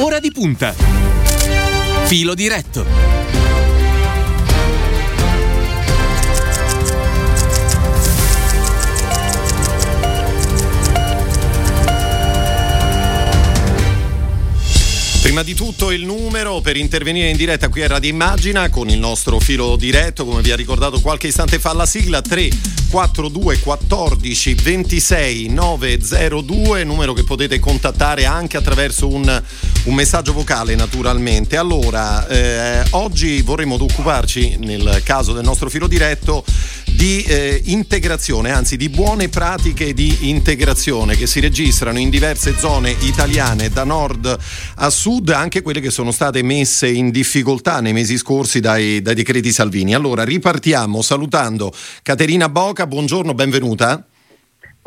Ora di punta. Filo diretto. Prima di tutto il numero per intervenire in diretta qui a Radio Immagina con il nostro filo diretto, come vi ha ricordato qualche istante fa la sigla 342 14 26 902, numero che potete contattare anche attraverso un, un messaggio vocale naturalmente. Allora, eh, oggi vorremmo occuparci, nel caso del nostro filo diretto, di eh, integrazione, anzi di buone pratiche di integrazione che si registrano in diverse zone italiane da nord a sud, anche quelle che sono state messe in difficoltà nei mesi scorsi dai, dai decreti Salvini. Allora ripartiamo salutando Caterina Boca, buongiorno, benvenuta.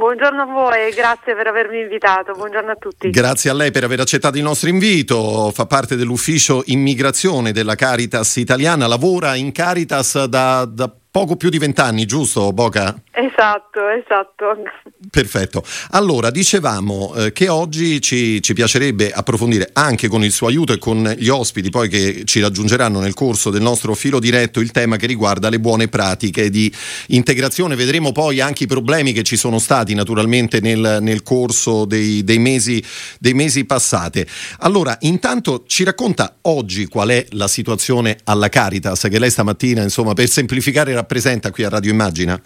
Buongiorno a voi, grazie per avermi invitato, buongiorno a tutti. Grazie a lei per aver accettato il nostro invito, fa parte dell'ufficio immigrazione della Caritas italiana, lavora in Caritas da, da poco più di vent'anni, giusto Boca? Esatto, esatto. Perfetto. Allora, dicevamo eh, che oggi ci, ci, piacerebbe approfondire anche con il suo aiuto e con gli ospiti poi che ci raggiungeranno nel corso del nostro filo diretto il tema che riguarda le buone pratiche di integrazione. Vedremo poi anche i problemi che ci sono stati naturalmente nel, nel corso dei, dei, mesi, dei mesi passati. Allora, intanto ci racconta oggi qual è la situazione alla Caritas che lei stamattina, insomma, per semplificare rappresenta qui a Radio Immagina?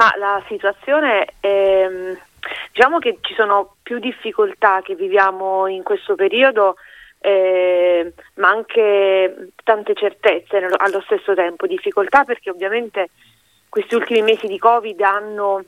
Ma la situazione è, diciamo che ci sono più difficoltà che viviamo in questo periodo, eh, ma anche tante certezze allo stesso tempo. Difficoltà perché ovviamente questi ultimi mesi di Covid hanno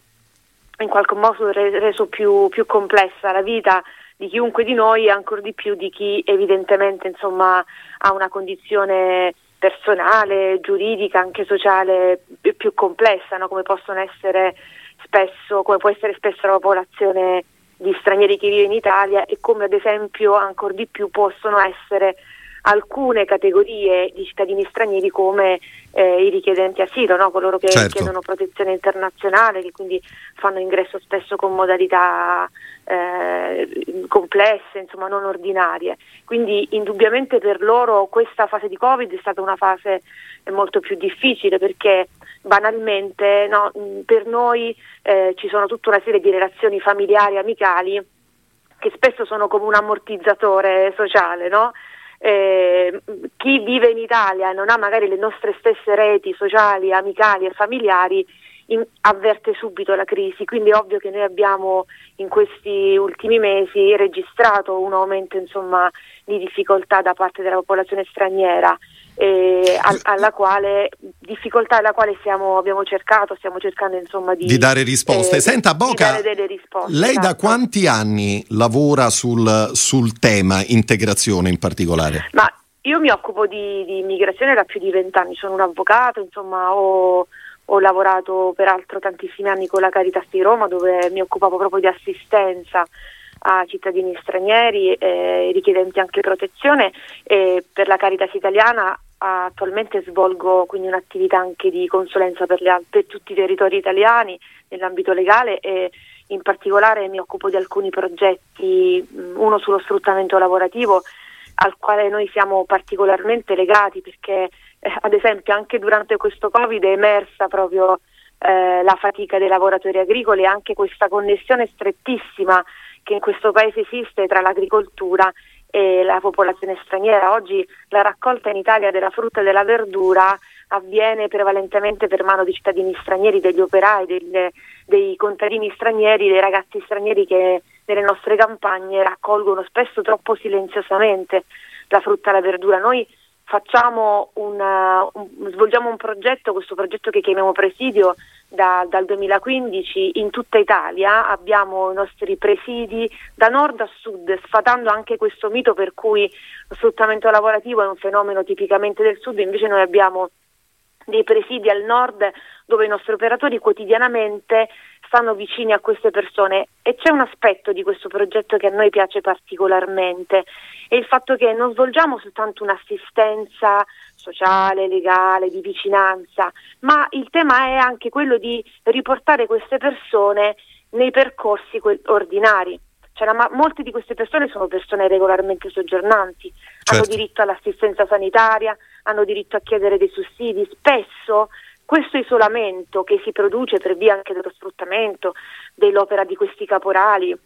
in qualche modo reso più, più complessa la vita di chiunque di noi e ancora di più di chi evidentemente insomma, ha una condizione personale, giuridica, anche sociale più complessa, no? come possono essere spesso, come può essere spesso la popolazione di stranieri che vive in Italia e come ad esempio ancora di più possono essere alcune categorie di cittadini stranieri come eh, i richiedenti asilo, no? coloro che certo. chiedono protezione internazionale, che quindi fanno ingresso spesso con modalità eh, complesse, insomma non ordinarie. Quindi indubbiamente per loro questa fase di Covid è stata una fase molto più difficile perché banalmente no, per noi eh, ci sono tutta una serie di relazioni familiari, amicali che spesso sono come un ammortizzatore sociale, no? Eh, chi vive in Italia e non ha magari le nostre stesse reti sociali, amicali e familiari in, avverte subito la crisi, quindi è ovvio che noi abbiamo in questi ultimi mesi registrato un aumento insomma, di difficoltà da parte della popolazione straniera eh, alla quale difficoltà alla quale siamo, abbiamo cercato, stiamo cercando insomma di, di dare risposte. Eh, Senta Boca, risposte, lei esatto. da quanti anni lavora sul, sul, tema integrazione in particolare? Ma io mi occupo di, di immigrazione da più di vent'anni, sono un avvocato, insomma ho, ho lavorato peraltro tantissimi anni con la Caritas di Roma dove mi occupavo proprio di assistenza a cittadini stranieri eh, richiedenti anche protezione. E per la Caritas italiana attualmente svolgo quindi un'attività anche di consulenza per, le, per tutti i territori italiani nell'ambito legale e in particolare mi occupo di alcuni progetti, uno sullo sfruttamento lavorativo al quale noi siamo particolarmente legati perché eh, ad esempio anche durante questo Covid è emersa proprio eh, la fatica dei lavoratori agricoli e anche questa connessione strettissima che in questo paese esiste tra l'agricoltura e la popolazione straniera. Oggi la raccolta in Italia della frutta e della verdura avviene prevalentemente per mano di cittadini stranieri, degli operai, delle, dei contadini stranieri, dei ragazzi stranieri che nelle nostre campagne raccolgono spesso troppo silenziosamente la frutta e la verdura. Noi una, un, svolgiamo un progetto, questo progetto che chiamiamo Presidio, da, dal 2015 in tutta Italia. Abbiamo i nostri presidi da nord a sud, sfatando anche questo mito per cui lo sfruttamento lavorativo è un fenomeno tipicamente del sud, invece noi abbiamo dei presidi al nord dove i nostri operatori quotidianamente stanno vicini a queste persone e c'è un aspetto di questo progetto che a noi piace particolarmente, è il fatto che non svolgiamo soltanto un'assistenza sociale, legale, di vicinanza, ma il tema è anche quello di riportare queste persone nei percorsi ordinari. Cioè ma molte di queste persone sono persone regolarmente soggiornanti, certo. hanno diritto all'assistenza sanitaria, hanno diritto a chiedere dei sussidi, spesso questo isolamento che si produce per via anche dello sfruttamento dell'opera di questi caporali,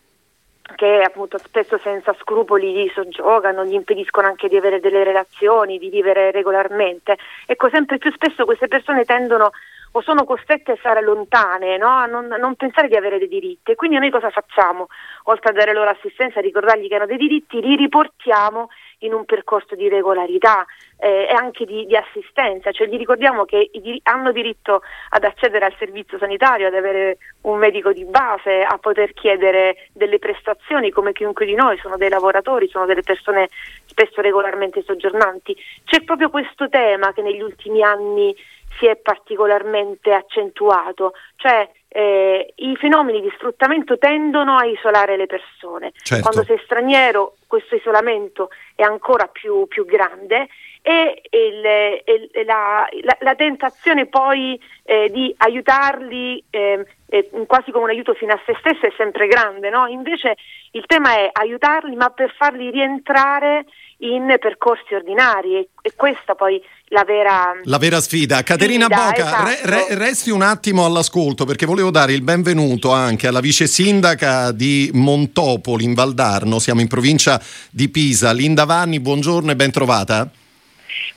che appunto spesso senza scrupoli gli soggiogano, gli impediscono anche di avere delle relazioni, di vivere regolarmente. Ecco, sempre più spesso queste persone tendono o sono costrette a stare lontane, no? a non, non, pensare di avere dei diritti. Quindi noi cosa facciamo? Oltre a dare loro assistenza, ricordargli che hanno dei diritti, li riportiamo in un percorso di regolarità eh, e anche di, di, assistenza, cioè gli ricordiamo che hanno diritto ad accedere al servizio sanitario, ad avere un medico di base, a poter chiedere delle prestazioni come chiunque di noi, sono dei lavoratori, sono delle persone spesso regolarmente soggiornanti. C'è proprio questo tema che negli ultimi anni si è particolarmente accentuato, cioè eh, i fenomeni di sfruttamento tendono a isolare le persone. Certo. Quando sei straniero questo isolamento è ancora più, più grande e il, il, la, la, la, tentazione poi eh, di aiutarli eh, eh, quasi come un aiuto fino a se stesso è sempre grande, no? invece il tema è aiutarli ma per farli rientrare in percorsi ordinari e, e questa poi la vera, la vera sfida. Caterina sfida, Boca, esatto. re, re, resti un attimo all'ascolto perché volevo dare il benvenuto anche alla vice sindaca di Montopoli in Valdarno, siamo in provincia di Pisa. Linda Vanni, buongiorno e ben trovata.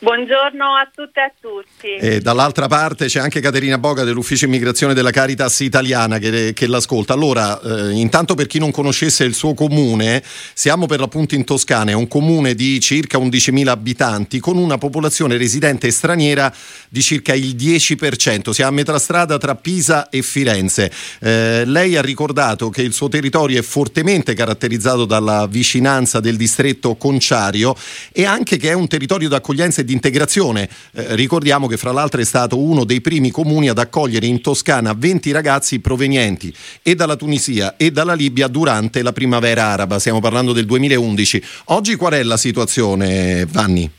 Buongiorno a tutte e a tutti. E dall'altra parte c'è anche Caterina Boga dell'Ufficio Immigrazione della Caritas Italiana che, che l'ascolta. Allora, eh, intanto per chi non conoscesse il suo comune, siamo per l'appunto in Toscana, è un comune di circa 11.000 abitanti con una popolazione residente straniera di circa il 10%. Siamo a metà strada tra Pisa e Firenze. Eh, lei ha ricordato che il suo territorio è fortemente caratterizzato dalla vicinanza del distretto Conciario e anche che è un territorio d'accoglienza e di integrazione. Eh, ricordiamo che fra l'altro è stato uno dei primi comuni ad accogliere in Toscana 20 ragazzi provenienti e dalla Tunisia e dalla Libia durante la primavera araba, stiamo parlando del 2011. Oggi qual è la situazione, Vanni?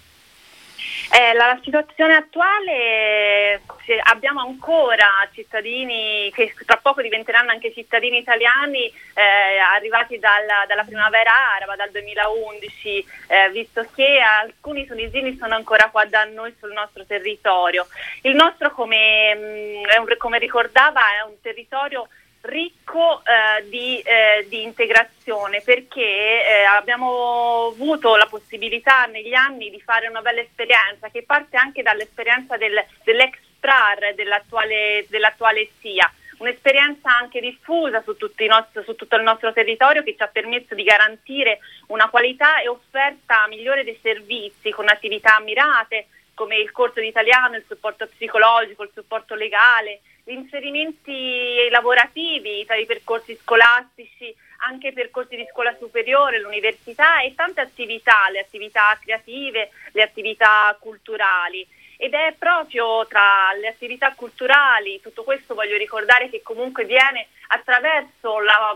Eh, la, situazione attuale abbiamo ancora cittadini che tra poco diventeranno anche cittadini italiani eh, arrivati dalla, dalla, primavera araba, dal 2011, eh, visto che alcuni tunisini sono ancora qua da noi sul nostro territorio. Il nostro, come, mh, mm, come ricordava, è un territorio ricco eh, di, eh, di, integrazione perché eh, abbiamo avuto la possibilità negli anni di fare una bella esperienza che parte anche dall'esperienza del, dell'ex PRAR dell'attuale, dell'attuale SIA un'esperienza anche diffusa su, nostri, su, tutto il nostro territorio che ci ha permesso di garantire una qualità e offerta migliore dei servizi con attività mirate come il corso di italiano, il supporto psicologico, il supporto legale, gli inserimenti lavorativi tra i percorsi scolastici, anche percorsi di scuola superiore, l'università e tante attività, le attività creative, le attività culturali. Ed è proprio tra le attività culturali, tutto questo voglio ricordare che comunque viene attraverso la,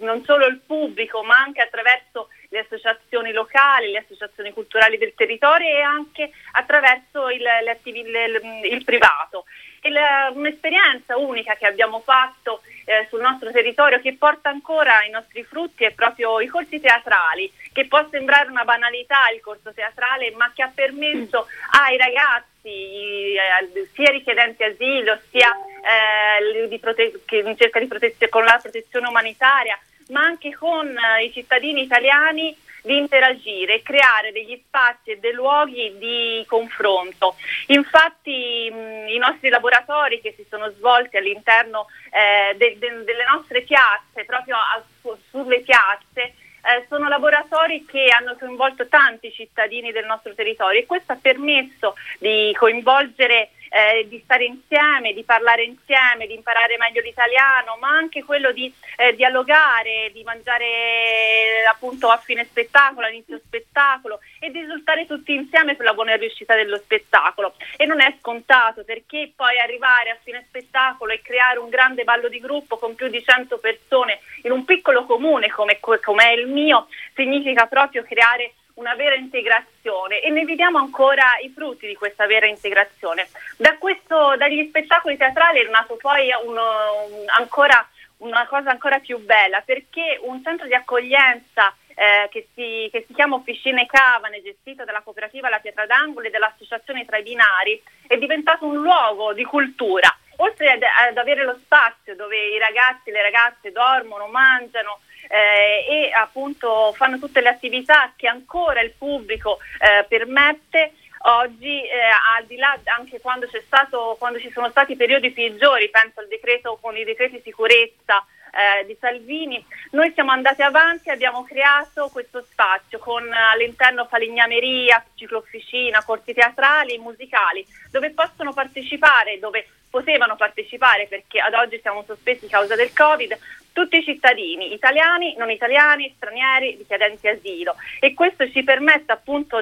non solo il pubblico ma anche attraverso le associazioni locali, le associazioni culturali del territorio e anche attraverso il, attivi, il, il privato. La, un'esperienza unica che abbiamo fatto eh, sul nostro territorio che porta ancora i nostri frutti è proprio i corsi teatrali, che può sembrare una banalità il corso teatrale, ma che ha permesso ai ragazzi, eh, sia richiedenti asilo, sia eh, prote- che in cerca di protezione con la protezione umanitaria, ma anche con eh, i cittadini italiani di interagire e creare degli spazi e dei luoghi di confronto. Infatti mh, i nostri laboratori che si sono svolti all'interno eh, de- de- delle nostre piazze, proprio a- sulle piazze, eh, sono laboratori che hanno coinvolto tanti cittadini del nostro territorio e questo ha permesso di coinvolgere eh, di stare insieme, di parlare insieme, di imparare meglio l'italiano, ma anche quello di eh, dialogare, di mangiare appunto a fine spettacolo, a inizio spettacolo e di risultare tutti insieme per la buona riuscita dello spettacolo. E non è scontato perché poi arrivare a fine spettacolo e creare un grande ballo di gruppo con più di 100 persone in un piccolo comune come, come è il mio significa proprio creare una vera integrazione e ne vediamo ancora i frutti di questa vera integrazione. Da questo, dagli spettacoli teatrali è nato poi uno, ancora una cosa ancora più bella, perché un centro di accoglienza eh, che, si, che, si, chiama Officine Cavane, gestito dalla cooperativa La Pietra d'Angolo e dall'associazione Tra i Binari, è diventato un luogo di cultura. Oltre ad, ad avere lo spazio dove i ragazzi e le ragazze dormono, mangiano, eh, e appunto fanno tutte le attività che ancora il pubblico eh, permette, oggi eh, al di là anche quando, stato, quando, ci sono stati periodi peggiori, penso al decreto con i decreti sicurezza eh, di Salvini, noi siamo andati avanti e abbiamo creato questo spazio con all'interno falegnameria, ciclofficina, corsi teatrali, musicali, dove possono partecipare, dove potevano partecipare perché ad oggi siamo sospesi a causa del Covid, tutti i cittadini, italiani, non italiani, stranieri, richiedenti asilo. E questo ci,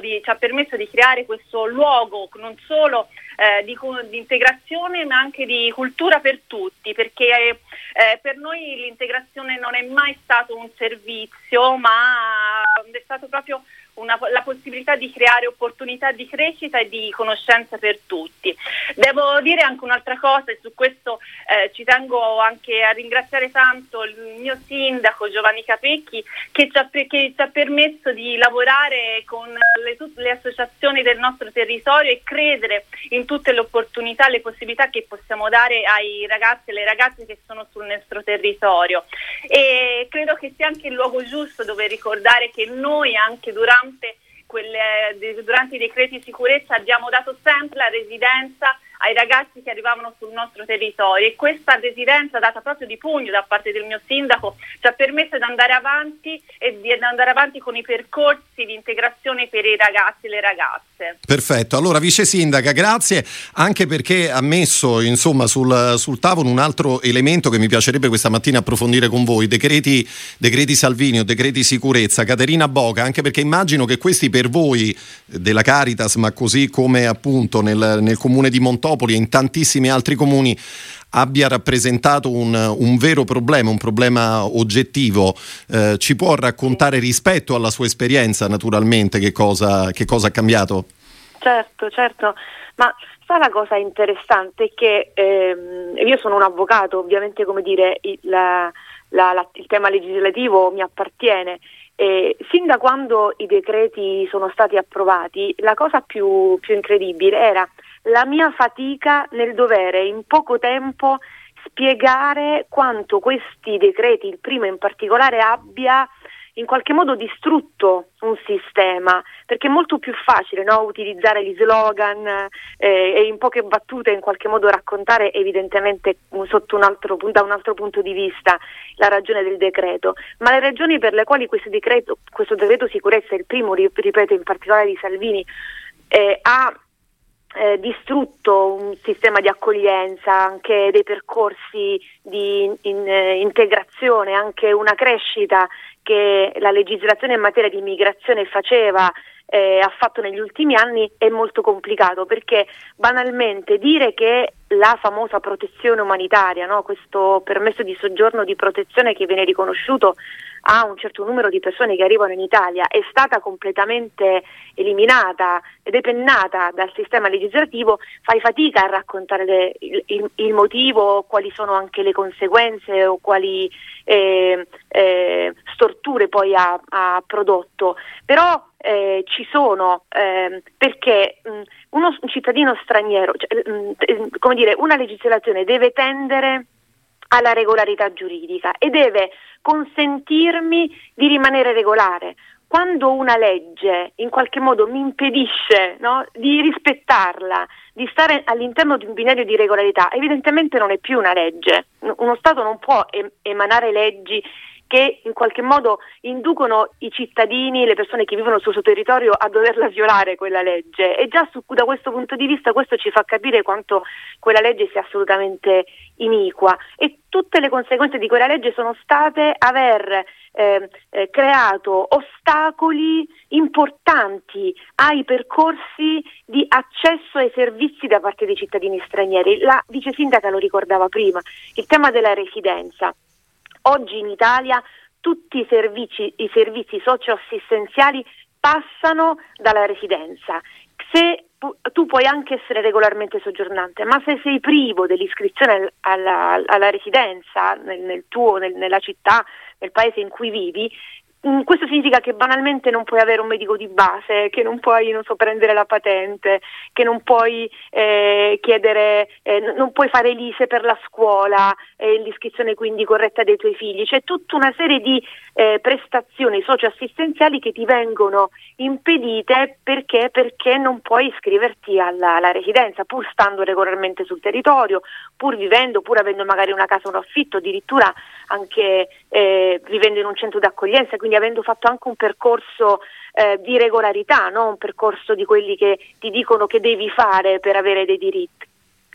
di, ci ha permesso di creare questo luogo non solo eh, di, di, integrazione ma anche di cultura per tutti perché eh, per noi l'integrazione non è mai stato un servizio ma è stato proprio una, la possibilità di creare opportunità di crescita e di conoscenza per tutti. Devo dire anche un'altra cosa e su questo eh, ci tengo anche a ringraziare tanto il mio sindaco Giovanni Capecchi che ci ha, che ci ha permesso di lavorare con le, tutte le associazioni del nostro territorio e credere in tutte le opportunità, le possibilità che possiamo dare ai ragazzi e alle ragazze che sono sul nostro territorio. E credo che sia anche il luogo giusto dove ricordare che noi anche durante durante, quelle, durante i decreti di sicurezza abbiamo dato sempre la residenza ai ragazzi che arrivavano sul nostro territorio. E questa residenza data proprio di pugno da parte del mio sindaco ci ha permesso di andare avanti e di andare avanti con i percorsi di integrazione per i ragazzi e le ragazze. Perfetto, allora vice sindaca grazie anche perché ha messo insomma sul, sul tavolo un altro elemento che mi piacerebbe questa mattina approfondire con voi, decreti, decreti Salvini o decreti sicurezza, Caterina Boca, anche perché immagino che questi per voi della Caritas ma così come appunto nel, nel comune di Montoro Monopoli e in tantissimi altri comuni abbia rappresentato un, un, vero problema, un problema oggettivo. Eh, ci può raccontare rispetto alla sua esperienza naturalmente che cosa, che cosa ha cambiato? Certo, certo, ma sa la cosa interessante è che ehm, io sono un avvocato, ovviamente come dire il, la, la, il tema legislativo mi appartiene. E sin da quando i decreti sono stati approvati, la cosa più, più incredibile era la mia fatica nel dovere in poco tempo spiegare quanto questi decreti, il primo in particolare, abbia in qualche modo distrutto un sistema, perché è molto più facile no? utilizzare gli slogan eh, e in poche battute in qualche modo raccontare evidentemente sotto un altro, da un altro punto di vista la ragione del decreto, ma le ragioni per le quali questo decreto, questo decreto sicurezza, il primo ripeto in particolare di Salvini, eh, ha eh, distrutto un sistema di accoglienza, anche dei percorsi di in, in, eh, integrazione, anche una crescita che la legislazione in materia di immigrazione faceva eh, ha fatto negli ultimi anni è molto complicato perché banalmente dire che la famosa protezione umanitaria, no? questo permesso di soggiorno di protezione che viene riconosciuto a un certo numero di persone che arrivano in Italia è stata completamente eliminata depennata dal sistema legislativo, fai fatica a raccontare le, il, il, il, motivo, quali sono anche le conseguenze o quali eh, eh, storture poi ha, ha prodotto. Però eh, ci sono eh, perché mh, uno, un cittadino straniero, cioè, mh, come dire, una legislazione deve tendere alla regolarità giuridica e deve consentirmi di rimanere regolare. Quando una legge in qualche modo mi impedisce no, di rispettarla, di stare all'interno di un binario di regolarità, evidentemente non è più una legge. Uno Stato non può emanare leggi che in qualche modo inducono i cittadini, le persone che vivono sul suo territorio a doverla violare quella legge e già su, da questo punto di vista questo ci fa capire quanto quella legge sia assolutamente iniqua e tutte le conseguenze di quella legge sono state aver eh, eh, creato ostacoli importanti ai percorsi di accesso ai servizi da parte dei cittadini stranieri. La vice sindaca lo ricordava prima, il tema della residenza. Oggi in Italia tutti i servizi, i servizi socioassistenziali passano dalla residenza. Se tu puoi anche essere regolarmente soggiornante, ma se sei privo dell'iscrizione alla, alla residenza nel, nel tuo, nel, nella città, nel paese in cui vivi, questo significa che banalmente non puoi avere un medico di base, che non puoi non so, prendere la patente, che non puoi eh, chiedere, eh, non puoi fare l'ISE per la scuola, eh, l'iscrizione quindi corretta dei tuoi figli. C'è tutta una serie di eh, prestazioni socioassistenziali che ti vengono impedite perché, perché non puoi iscriverti alla, alla, residenza, pur stando regolarmente sul territorio, pur vivendo, pur avendo magari una casa un affitto, addirittura anche eh, vivendo in un centro d'accoglienza. Quindi avendo fatto anche un percorso eh, di regolarità, no? un percorso di quelli che ti dicono che devi fare per avere dei diritti.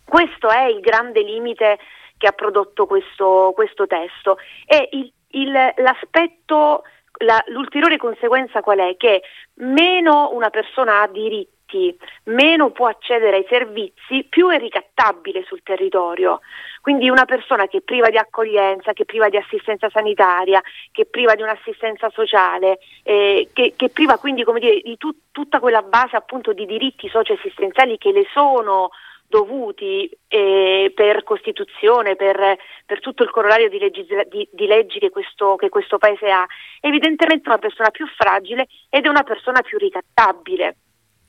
Questo è il grande limite che ha prodotto questo, questo testo e il, il, l'aspetto, la, l'ulteriore conseguenza qual è? Che meno una persona ha diritti diritti, meno può accedere ai servizi, più è ricattabile sul territorio. Quindi una persona che è priva di accoglienza, che è priva di assistenza sanitaria, che è priva di un'assistenza sociale, eh, che, che, è priva quindi dire, di tu, tutta quella base appunto di diritti socioassistenziali che le sono dovuti eh, per Costituzione, per, per, tutto il corollario di, legisla- di, di leggi che questo, che questo Paese ha, è evidentemente una persona più fragile ed è una persona più ricattabile.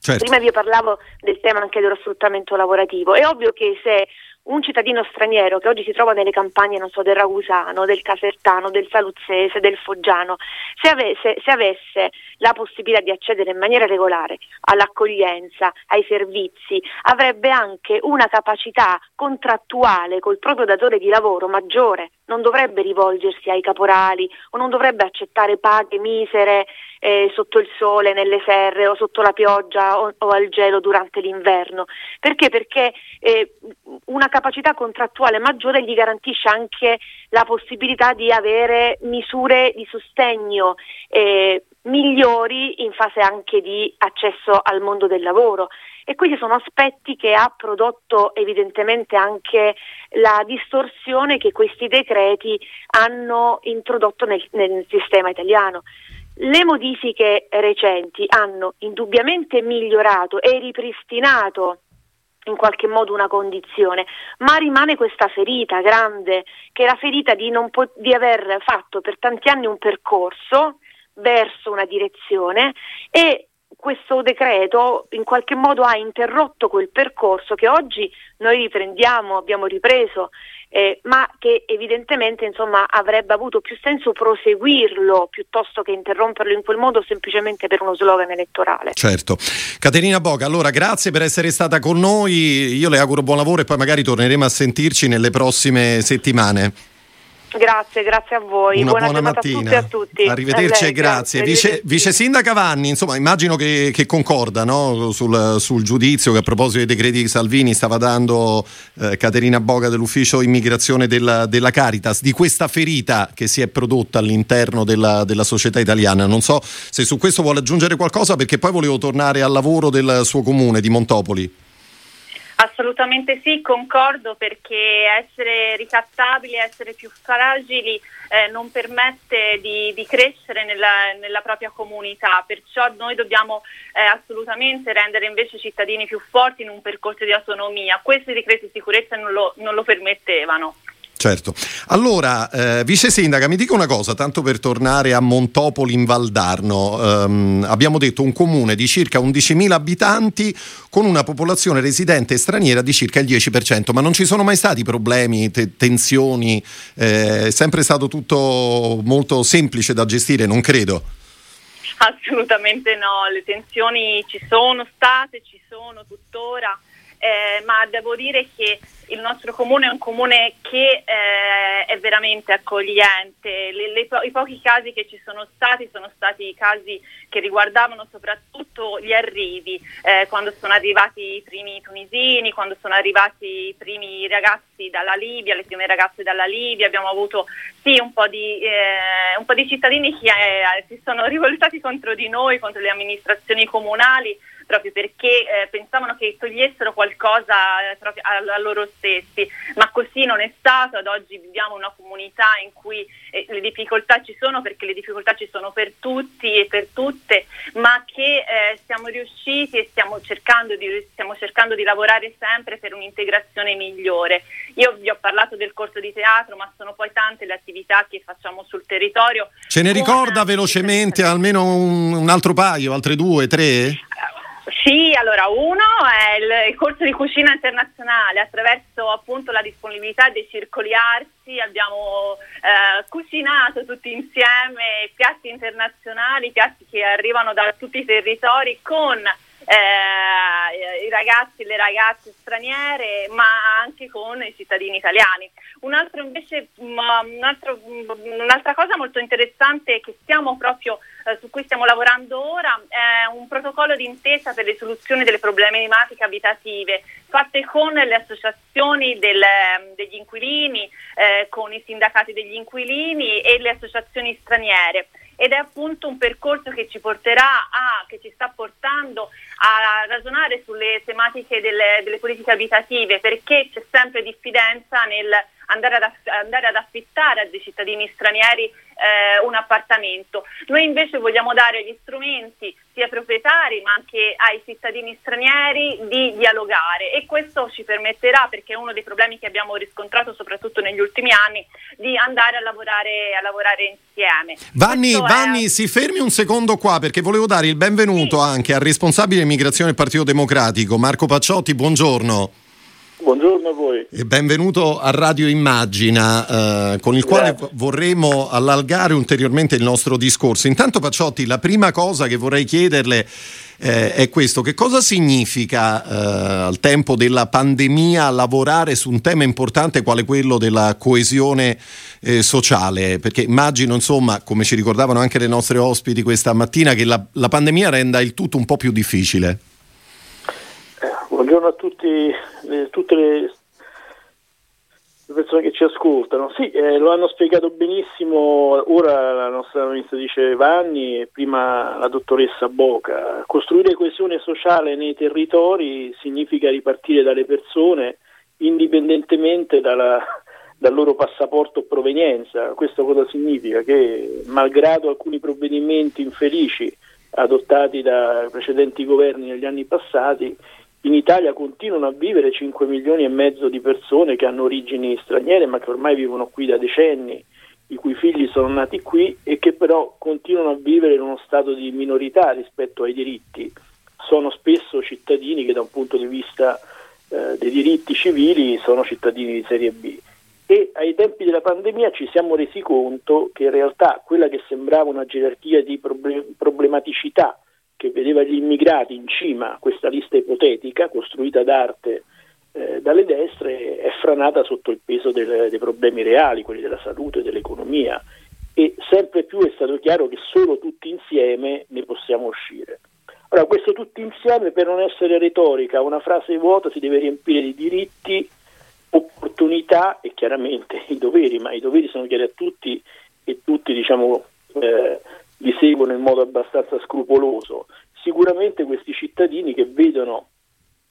Certo. Prima vi parlavo del tema anche dello sfruttamento lavorativo. È ovvio che se un cittadino straniero che oggi si trova nelle campagne, non so, del Ragusano, del Casertano, del Saluzzese, del Foggiano, se avesse, se avesse, la possibilità di accedere in maniera regolare all'accoglienza, ai servizi, avrebbe anche una capacità contrattuale col proprio datore di lavoro maggiore, non dovrebbe rivolgersi ai caporali o non dovrebbe accettare paghe misere eh, sotto il sole, nelle serre o sotto la pioggia o, o al gelo durante l'inverno. Perché? Perché eh, una capacità contrattuale maggiore gli garantisce anche la possibilità di avere misure di sostegno eh, migliori in fase anche di accesso al mondo del lavoro. E questi sono aspetti che ha prodotto evidentemente anche la distorsione che questi decreti hanno introdotto nel, nel sistema italiano. Le modifiche recenti hanno indubbiamente migliorato e ripristinato in qualche modo una condizione, ma rimane questa ferita grande, che è la ferita di, po- di aver fatto per tanti anni un percorso verso una direzione e questo decreto in qualche modo ha interrotto quel percorso che oggi noi riprendiamo, abbiamo ripreso, eh, ma che evidentemente insomma, avrebbe avuto più senso proseguirlo piuttosto che interromperlo in quel modo semplicemente per uno slogan elettorale. Certo. Caterina Boga, allora grazie per essere stata con noi, io le auguro buon lavoro e poi magari torneremo a sentirci nelle prossime settimane. Grazie, grazie a voi. Una buona, buona mattina. A tutti, a tutti. Arrivederci e grazie. Vice, vice, Sindaca Vanni, insomma, immagino che, che concorda no? sul, sul, giudizio che a proposito dei decreti di Salvini stava dando eh, Caterina Boga dell'ufficio immigrazione della, della, Caritas, di questa ferita che si è prodotta all'interno della, della società italiana. Non so se su questo vuole aggiungere qualcosa perché poi volevo tornare al lavoro del suo comune di Montopoli. Assolutamente sì, concordo perché essere ricattabili, essere più fragili eh, non permette di, di crescere nella, nella, propria comunità, perciò noi dobbiamo eh, assolutamente rendere invece i cittadini più forti in un percorso di autonomia. Questi decreti di sicurezza non lo, non lo permettevano. Certo. Allora, eh, vice sindaca, mi dica una cosa, tanto per tornare a Montopoli in Valdarno. Um, abbiamo detto un comune di circa 11.000 abitanti con una popolazione residente straniera di circa il 10%, ma non ci sono mai stati problemi, te- tensioni, eh, è sempre stato tutto molto semplice da gestire, non credo. Assolutamente no, le tensioni ci sono state, ci sono tuttora eh, ma devo dire che il nostro comune è un comune che eh, è veramente accogliente. Le, le, I pochi casi che ci sono stati sono stati casi che riguardavano soprattutto gli arrivi, eh, quando sono arrivati i primi tunisini, quando sono arrivati i primi ragazzi dalla Libia, le prime ragazze dalla Libia. Abbiamo avuto sì, un, po di, eh, un po' di cittadini che eh, si sono rivoltati contro di noi, contro le amministrazioni comunali proprio perché eh, pensavano che togliessero qualcosa eh, a, a, loro stessi, ma così non è stato, ad oggi viviamo una comunità in cui eh, le difficoltà ci sono perché le difficoltà ci sono per tutti e per tutte, ma che eh, siamo riusciti e stiamo cercando, di, stiamo cercando di lavorare sempre per un'integrazione migliore. Io vi ho parlato del corso di teatro, ma sono poi tante le attività che facciamo sul territorio. Ce ne ricorda velocemente almeno un, un altro paio, altre due, tre? Sì, allora uno è il, corso di cucina internazionale, attraverso appunto la disponibilità dei circoli arsi abbiamo eh, cucinato tutti insieme piatti internazionali, piatti che arrivano da tutti i territori con eh, i ragazzi e le ragazze straniere, ma anche con i cittadini italiani. Un altro invece, mm, un altro, mm, un'altra cosa molto interessante che stiamo proprio, eh, su cui stiamo lavorando ora è un protocollo d'intesa per le soluzioni delle problematiche abitative, fatte con le associazioni del, degli inquilini, eh, con i sindacati degli inquilini e le associazioni straniere ed è appunto un percorso che ci porterà a, che ci sta portando a ragionare sulle tematiche delle, delle politiche abitative perché c'è sempre diffidenza nel andare ad, andare ad affittare a dei cittadini stranieri eh, un appartamento. Noi invece vogliamo dare gli strumenti sia ai proprietari ma anche ai cittadini stranieri di dialogare e questo ci permetterà, perché è uno dei problemi che abbiamo riscontrato soprattutto negli ultimi anni, di andare a lavorare, a lavorare insieme. Vanni, Vanni è... si fermi un secondo qua perché volevo dare il benvenuto sì. anche al responsabile immigrazione del Partito Democratico, Marco Pacciotti, buongiorno. Buongiorno a voi. E benvenuto a Radio Immagina, eh, con il quale Grazie. vorremmo allargare ulteriormente il nostro discorso. Intanto Pacciotti, la prima cosa che vorrei chiederle eh, è questo, che cosa significa eh, al tempo della pandemia lavorare su un tema importante quale quello della coesione eh, sociale? Perché immagino, insomma, come ci ricordavano anche le nostre ospiti questa mattina, che la, la pandemia renda il tutto un po' più difficile. Buongiorno a tutti, le, tutte le, persone che ci ascoltano. Sì, eh, lo hanno spiegato benissimo ora la nostra ministra Vanni e prima la dottoressa Boca. Costruire coesione sociale nei territori significa ripartire dalle persone indipendentemente dalla, dal loro passaporto o provenienza. Questo cosa significa? Che malgrado alcuni provvedimenti infelici adottati da precedenti governi negli anni passati, in Italia continuano a vivere 5 milioni e mezzo di persone che hanno origini straniere ma che ormai vivono qui da decenni, i cui figli sono nati qui e che però continuano a vivere in uno stato di minorità rispetto ai diritti. Sono spesso cittadini che da un punto di vista eh, dei diritti civili sono cittadini di serie B. E ai tempi della pandemia ci siamo resi conto che in realtà quella che sembrava una gerarchia di problematicità che vedeva gli immigrati in cima a questa lista ipotetica costruita d'arte eh, dalle destre è franata sotto il peso del, dei problemi reali, quelli della salute, dell'economia e sempre più è stato chiaro che solo tutti insieme ne possiamo uscire. Ora, questo tutti insieme, per non essere retorica, una frase vuota si deve riempire di diritti, opportunità e chiaramente i doveri, ma i doveri sono chiari a tutti e tutti diciamo, eh, li seguono in modo abbastanza scrupoloso. Sicuramente questi cittadini che vedono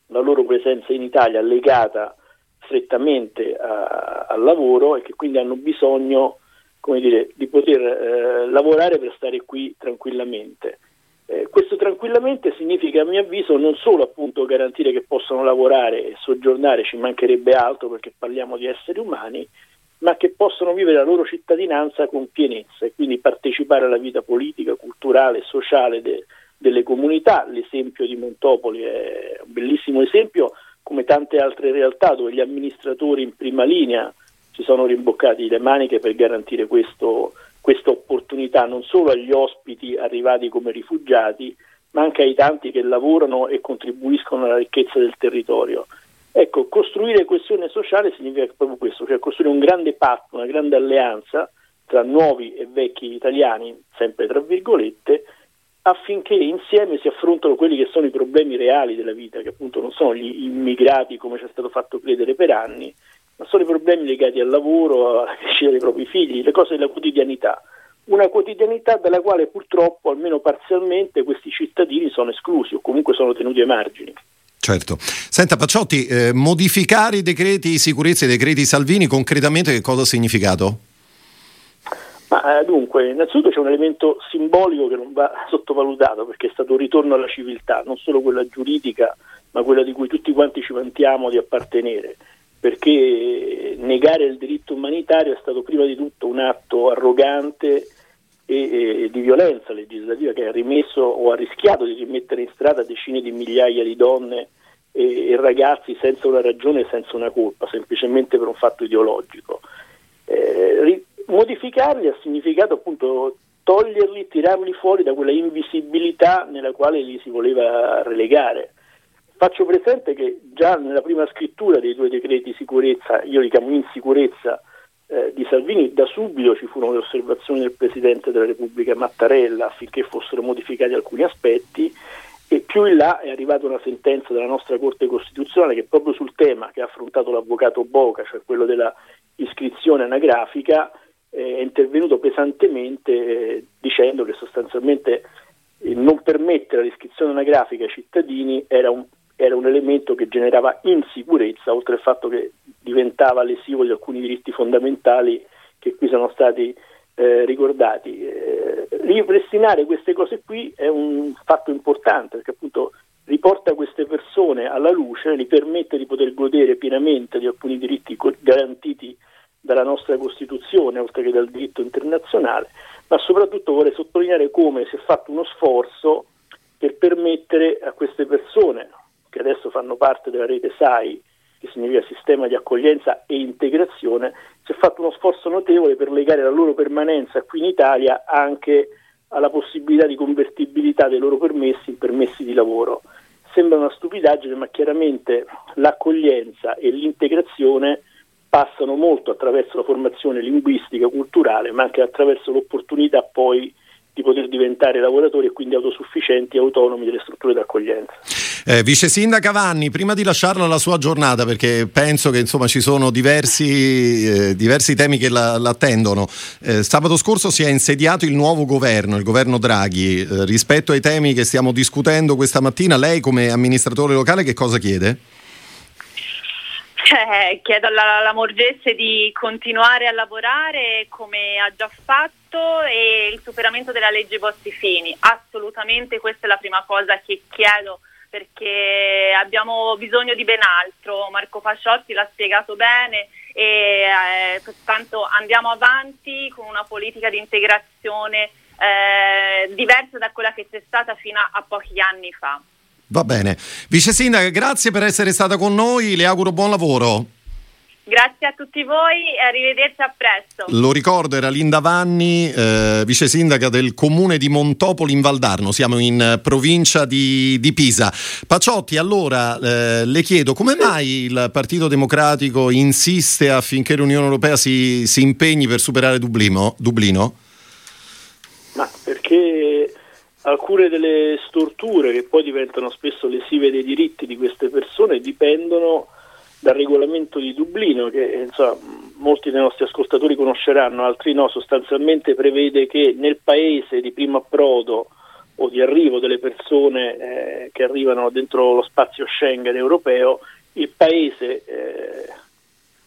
la loro presenza in Italia legata strettamente a, al lavoro e che quindi hanno bisogno dire, di poter eh, lavorare per stare qui tranquillamente. Eh, questo tranquillamente significa a mio avviso non solo appunto garantire che possano lavorare e soggiornare, ci mancherebbe altro perché parliamo di esseri umani, ma che possono vivere la loro cittadinanza con pienezza e quindi partecipare alla vita politica, culturale e sociale de, delle comunità. L'esempio di Montopoli è un bellissimo esempio, come tante altre realtà dove gli amministratori in prima linea si sono rimboccati le maniche per garantire questo, questa opportunità non solo agli ospiti arrivati come rifugiati, ma anche ai tanti che lavorano e contribuiscono alla ricchezza del territorio. Ecco, costruire questione sociale significa proprio questo, cioè costruire un grande patto, una grande alleanza tra nuovi e vecchi italiani, sempre tra virgolette, affinché insieme si affrontano quelli che sono i problemi reali della vita, che appunto non sono gli immigrati come ci è stato fatto credere per anni, ma sono i problemi legati al lavoro, alla crescita dei propri figli, le cose della quotidianità. una quotidianità dalla quale purtroppo, almeno parzialmente, questi cittadini sono esclusi o comunque sono tenuti ai margini. Certo. Senta Pacciotti, eh, modificare i decreti sicurezza e i decreti Salvini concretamente che cosa ha significato? Ma, eh, dunque, innanzitutto c'è un elemento simbolico che non va sottovalutato perché è stato un ritorno alla civiltà, non solo quella giuridica, ma quella di cui tutti quanti ci vantiamo di appartenere, perché negare il diritto umanitario è stato prima di tutto un atto arrogante e, e di violenza legislativa che ha rimesso o ha rischiato di rimettere in strada decine di migliaia di donne e, e ragazzi senza una ragione e senza una colpa, semplicemente per un fatto ideologico. Eh, modificarli ha significato appunto toglierli, tirarli fuori da quella invisibilità nella quale li si voleva relegare. Faccio presente che già nella prima scrittura dei due decreti sicurezza, io li chiamo insicurezza, eh, di Salvini, da subito ci furono le osservazioni del Presidente della Repubblica Mattarella affinché fossero modificati alcuni aspetti e più in là è arrivata una sentenza della nostra Corte Costituzionale che proprio sul tema che ha affrontato l'Avvocato Boca, cioè quello della iscrizione anagrafica, eh, è intervenuto pesantemente eh, dicendo che sostanzialmente non permettere l'iscrizione anagrafica ai cittadini era un, era un elemento che generava insicurezza, oltre al fatto che diventava lesivo di alcuni diritti fondamentali che qui sono stati eh, ricordati. Eh, ripristinare queste cose qui è un fatto importante perché appunto riporta queste persone alla luce, li permette di poter godere pienamente di alcuni diritti garantiti dalla nostra Costituzione, oltre che dal diritto internazionale, ma soprattutto vorrei sottolineare come si è fatto uno sforzo per permettere a queste persone, che adesso fanno parte della rete SAI, che significa sistema di accoglienza e integrazione, si è fatto uno sforzo notevole per legare la loro permanenza qui in Italia anche alla possibilità di convertibilità dei loro permessi in permessi di lavoro. Sembra una stupidaggine, ma chiaramente l'accoglienza e l'integrazione passano molto attraverso la formazione linguistica, culturale, ma anche attraverso l'opportunità poi di poter diventare lavoratori e quindi autosufficienti e autonomi delle strutture d'accoglienza. Eh, Vice Sindaca Vanni, prima di lasciarla alla sua giornata, perché penso che insomma, ci sono diversi, eh, diversi temi che la, l'attendono, eh, sabato scorso si è insediato il nuovo governo, il governo Draghi. Eh, rispetto ai temi che stiamo discutendo questa mattina, lei come amministratore locale che cosa chiede? Eh, chiedo alla, alla Morgese di continuare a lavorare come ha già fatto e il superamento della legge Bossi-Fini. Assolutamente questa è la prima cosa che chiedo perché abbiamo bisogno di ben altro. Marco Fasciotti l'ha spiegato bene e eh, pertanto andiamo avanti con una politica di integrazione eh, diversa da quella che c'è stata fino a, a pochi anni fa. Va bene. Vice Sindaca, grazie per essere stata con noi, le auguro buon lavoro. Grazie a tutti voi e arrivederci a presto. Lo ricordo, era Linda Vanni, eh, vice sindaca del comune di Montopoli in Valdarno, siamo in provincia di, di Pisa. Pacciotti, allora eh, le chiedo come mai il Partito Democratico insiste affinché l'Unione Europea si, si impegni per superare Dublino? Dublino? Ma perché alcune delle storture che poi diventano spesso lesive dei diritti di queste persone dipendono dal regolamento di Dublino che insomma, molti dei nostri ascoltatori conosceranno, altri no, sostanzialmente prevede che nel paese di primo approdo o di arrivo delle persone eh, che arrivano dentro lo spazio Schengen europeo, il paese eh,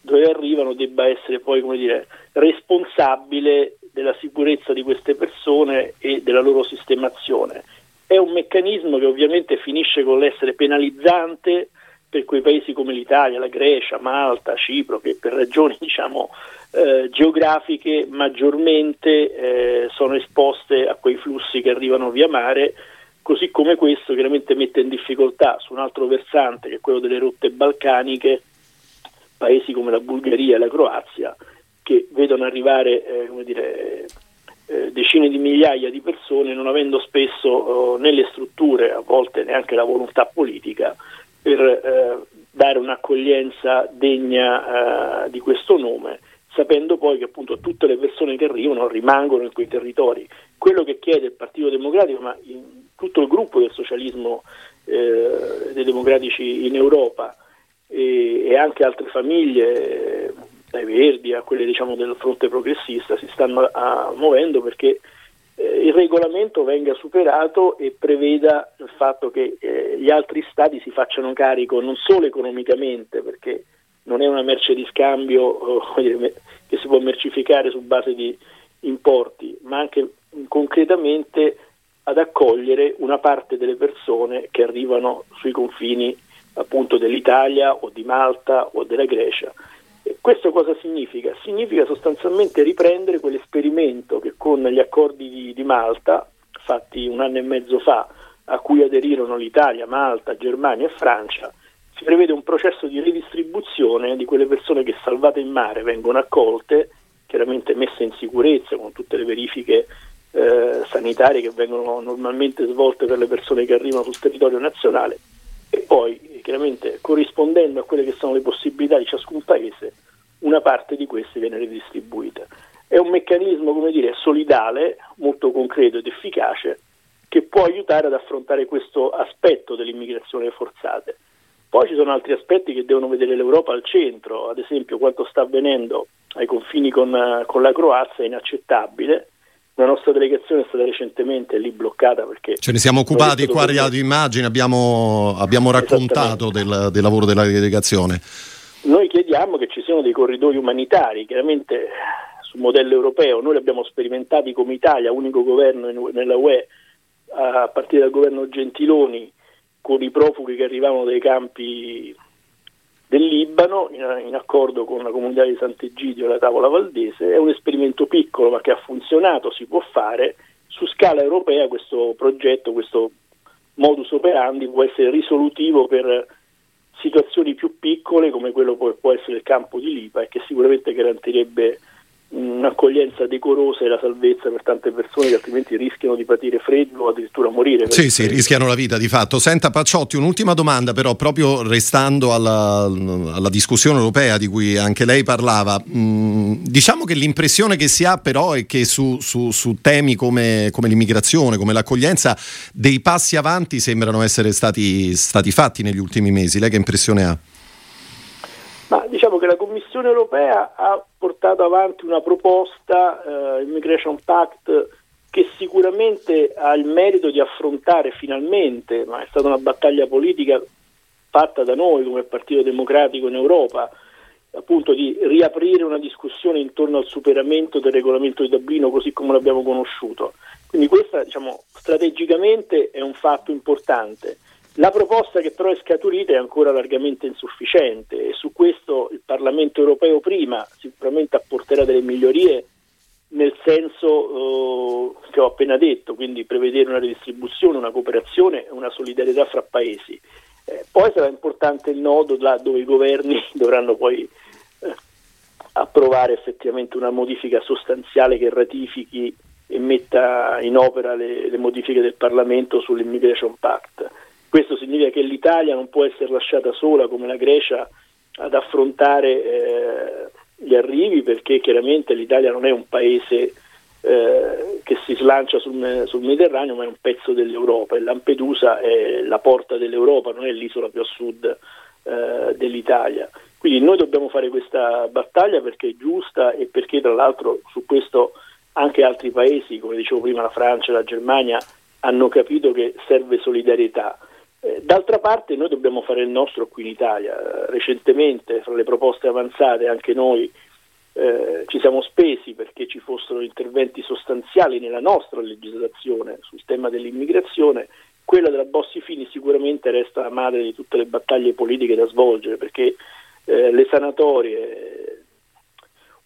dove arrivano debba essere poi come dire, responsabile della sicurezza di queste persone e della loro sistemazione. È un meccanismo che ovviamente finisce con l'essere penalizzante per quei paesi come l'Italia, la Grecia, Malta, Cipro, che per ragioni diciamo, eh, geografiche maggiormente eh, sono esposte a quei flussi che arrivano via mare, così come questo chiaramente mette in difficoltà su un altro versante, che è quello delle rotte balcaniche, paesi come la Bulgaria e la Croazia, che vedono arrivare eh, dire, eh, decine di migliaia di persone non avendo spesso oh, né le strutture, a volte neanche la volontà politica per eh, dare un'accoglienza degna eh, di questo nome, sapendo poi che appunto tutte le persone che arrivano rimangono in quei territori. Quello che chiede il Partito Democratico, ma tutto il gruppo del socialismo eh, dei democratici in Europa e anche altre famiglie dai Verdi a quelle diciamo, del fronte progressista, si stanno a, muovendo perché eh, il regolamento venga superato e preveda il fatto che eh, gli altri stati si facciano carico non solo economicamente, perché non è una merce di scambio eh, che si può mercificare su base di importi, ma anche concretamente ad accogliere una parte delle persone che arrivano sui confini appunto dell'Italia o di Malta o della Grecia. Questo cosa significa? Significa sostanzialmente riprendere quell'esperimento che con gli accordi di, di Malta, fatti un anno e mezzo fa, a cui aderirono l'Italia, Malta, Germania e Francia, si prevede un processo di ridistribuzione di quelle persone che salvate in mare vengono accolte, chiaramente messe in sicurezza con tutte le verifiche eh, sanitarie che vengono normalmente svolte per le persone che arrivano sul territorio nazionale e poi chiaramente corrispondendo a quelle che sono le possibilità di ciascun paese una parte di queste viene ridistribuita. È un meccanismo, come dire, solidale, molto concreto ed efficace che può aiutare ad affrontare questo aspetto dell'immigrazione forzata. Poi ci sono altri aspetti che devono vedere l'Europa al centro, ad esempio quanto sta avvenendo ai confini con, con la Croazia è inaccettabile. La nostra delegazione è stata recentemente lì bloccata perché... Ce ne siamo occupati qua a Radio Immagine, abbiamo, abbiamo raccontato del, del, lavoro della delegazione. Noi chiediamo che ci siano dei corridoi umanitari, chiaramente sul modello europeo, noi li abbiamo sperimentati come Italia, unico governo nella UE a partire dal governo Gentiloni con i profughi che arrivavano dai campi del Libano in, in, accordo con la comunità di Sant'Egidio e la tavola valdese. È un esperimento piccolo ma che ha funzionato, si può fare. Su scala europea questo progetto, questo modus operandi può essere risolutivo per situazioni più piccole come quello può, può essere il campo di Lipa e che sicuramente garantirebbe un'accoglienza decorosa e la salvezza per tante persone che altrimenti rischiano di patire freddo o addirittura morire. Sì, sì, rischiano la vita di fatto. Senta Pacciotti, un'ultima domanda però, proprio restando alla, alla discussione europea di cui anche lei parlava. Mm, diciamo che l'impressione che si ha però è che su, su, su temi come, come, l'immigrazione, come l'accoglienza, dei passi avanti sembrano essere stati, stati fatti negli ultimi mesi. Lei che impressione ha? Ma diciamo che la Commissione europea ha portato avanti una proposta, eh, Immigration Pact, che sicuramente ha il merito di affrontare finalmente, ma è stata una battaglia politica fatta da noi come Partito Democratico in Europa, appunto di riaprire una discussione intorno al superamento del regolamento di Dublino così come l'abbiamo conosciuto. Quindi questa diciamo, strategicamente è un fatto importante. La proposta che però è scaturita è ancora largamente insufficiente e su questo il Parlamento europeo prima sicuramente apporterà delle migliorie nel senso eh, che ho appena detto, quindi prevedere una redistribuzione, una cooperazione e una solidarietà fra paesi. Eh, poi sarà importante il nodo là dove i governi dovranno poi eh, approvare effettivamente una modifica sostanziale che ratifichi e metta in opera le, le modifiche del Parlamento sull'Immigration Pact. Questo significa che l'Italia non può essere lasciata sola come la Grecia ad affrontare eh, gli arrivi perché chiaramente l'Italia non è un paese eh, che si slancia sul, sul, Mediterraneo ma è un pezzo dell'Europa e Lampedusa è la porta dell'Europa, non è l'isola più a sud eh, dell'Italia. Quindi noi dobbiamo fare questa battaglia perché è giusta e perché tra l'altro su questo anche altri paesi, come dicevo prima la Francia e la Germania, hanno capito che serve solidarietà. Eh, d'altra parte noi dobbiamo fare il nostro qui in Italia. Recentemente, fra le proposte avanzate, anche noi eh, ci siamo spesi perché ci fossero interventi sostanziali nella nostra legislazione sul tema dell'immigrazione. Quella della Bossi Fini sicuramente resta la madre di tutte le battaglie politiche da svolgere perché eh, le sanatorie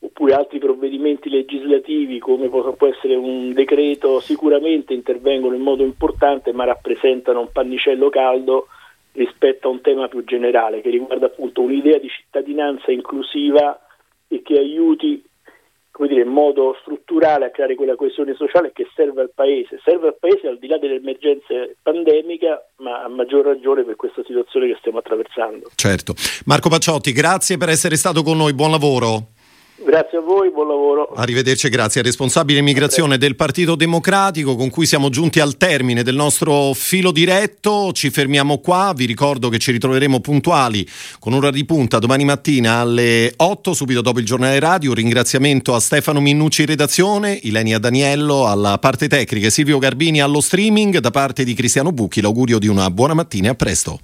oppure altri provvedimenti legislativi come può essere un decreto sicuramente intervengono in modo importante ma rappresentano un pannicello caldo rispetto a un tema più generale che riguarda appunto un'idea di cittadinanza inclusiva e che aiuti come dire, in modo strutturale a creare quella coesione sociale che serve al Paese, serve al Paese al di là dell'emergenza pandemica, ma a maggior ragione per questa situazione che stiamo attraversando. Certo. Marco Pacciotti, grazie per essere stato con noi, buon lavoro. Grazie a voi, buon lavoro. Arrivederci, grazie. Responsabile immigrazione del Partito Democratico con cui siamo giunti al termine del nostro filo diretto. Ci fermiamo qua. Vi ricordo che ci ritroveremo puntuali con ora di punta domani mattina alle 8, subito dopo il giornale radio. Un ringraziamento a Stefano Minnucci in redazione, Ilenia Daniello alla parte tecnica e Silvio Garbini allo streaming. Da parte di Cristiano Bucchi l'augurio di una buona mattina e a presto.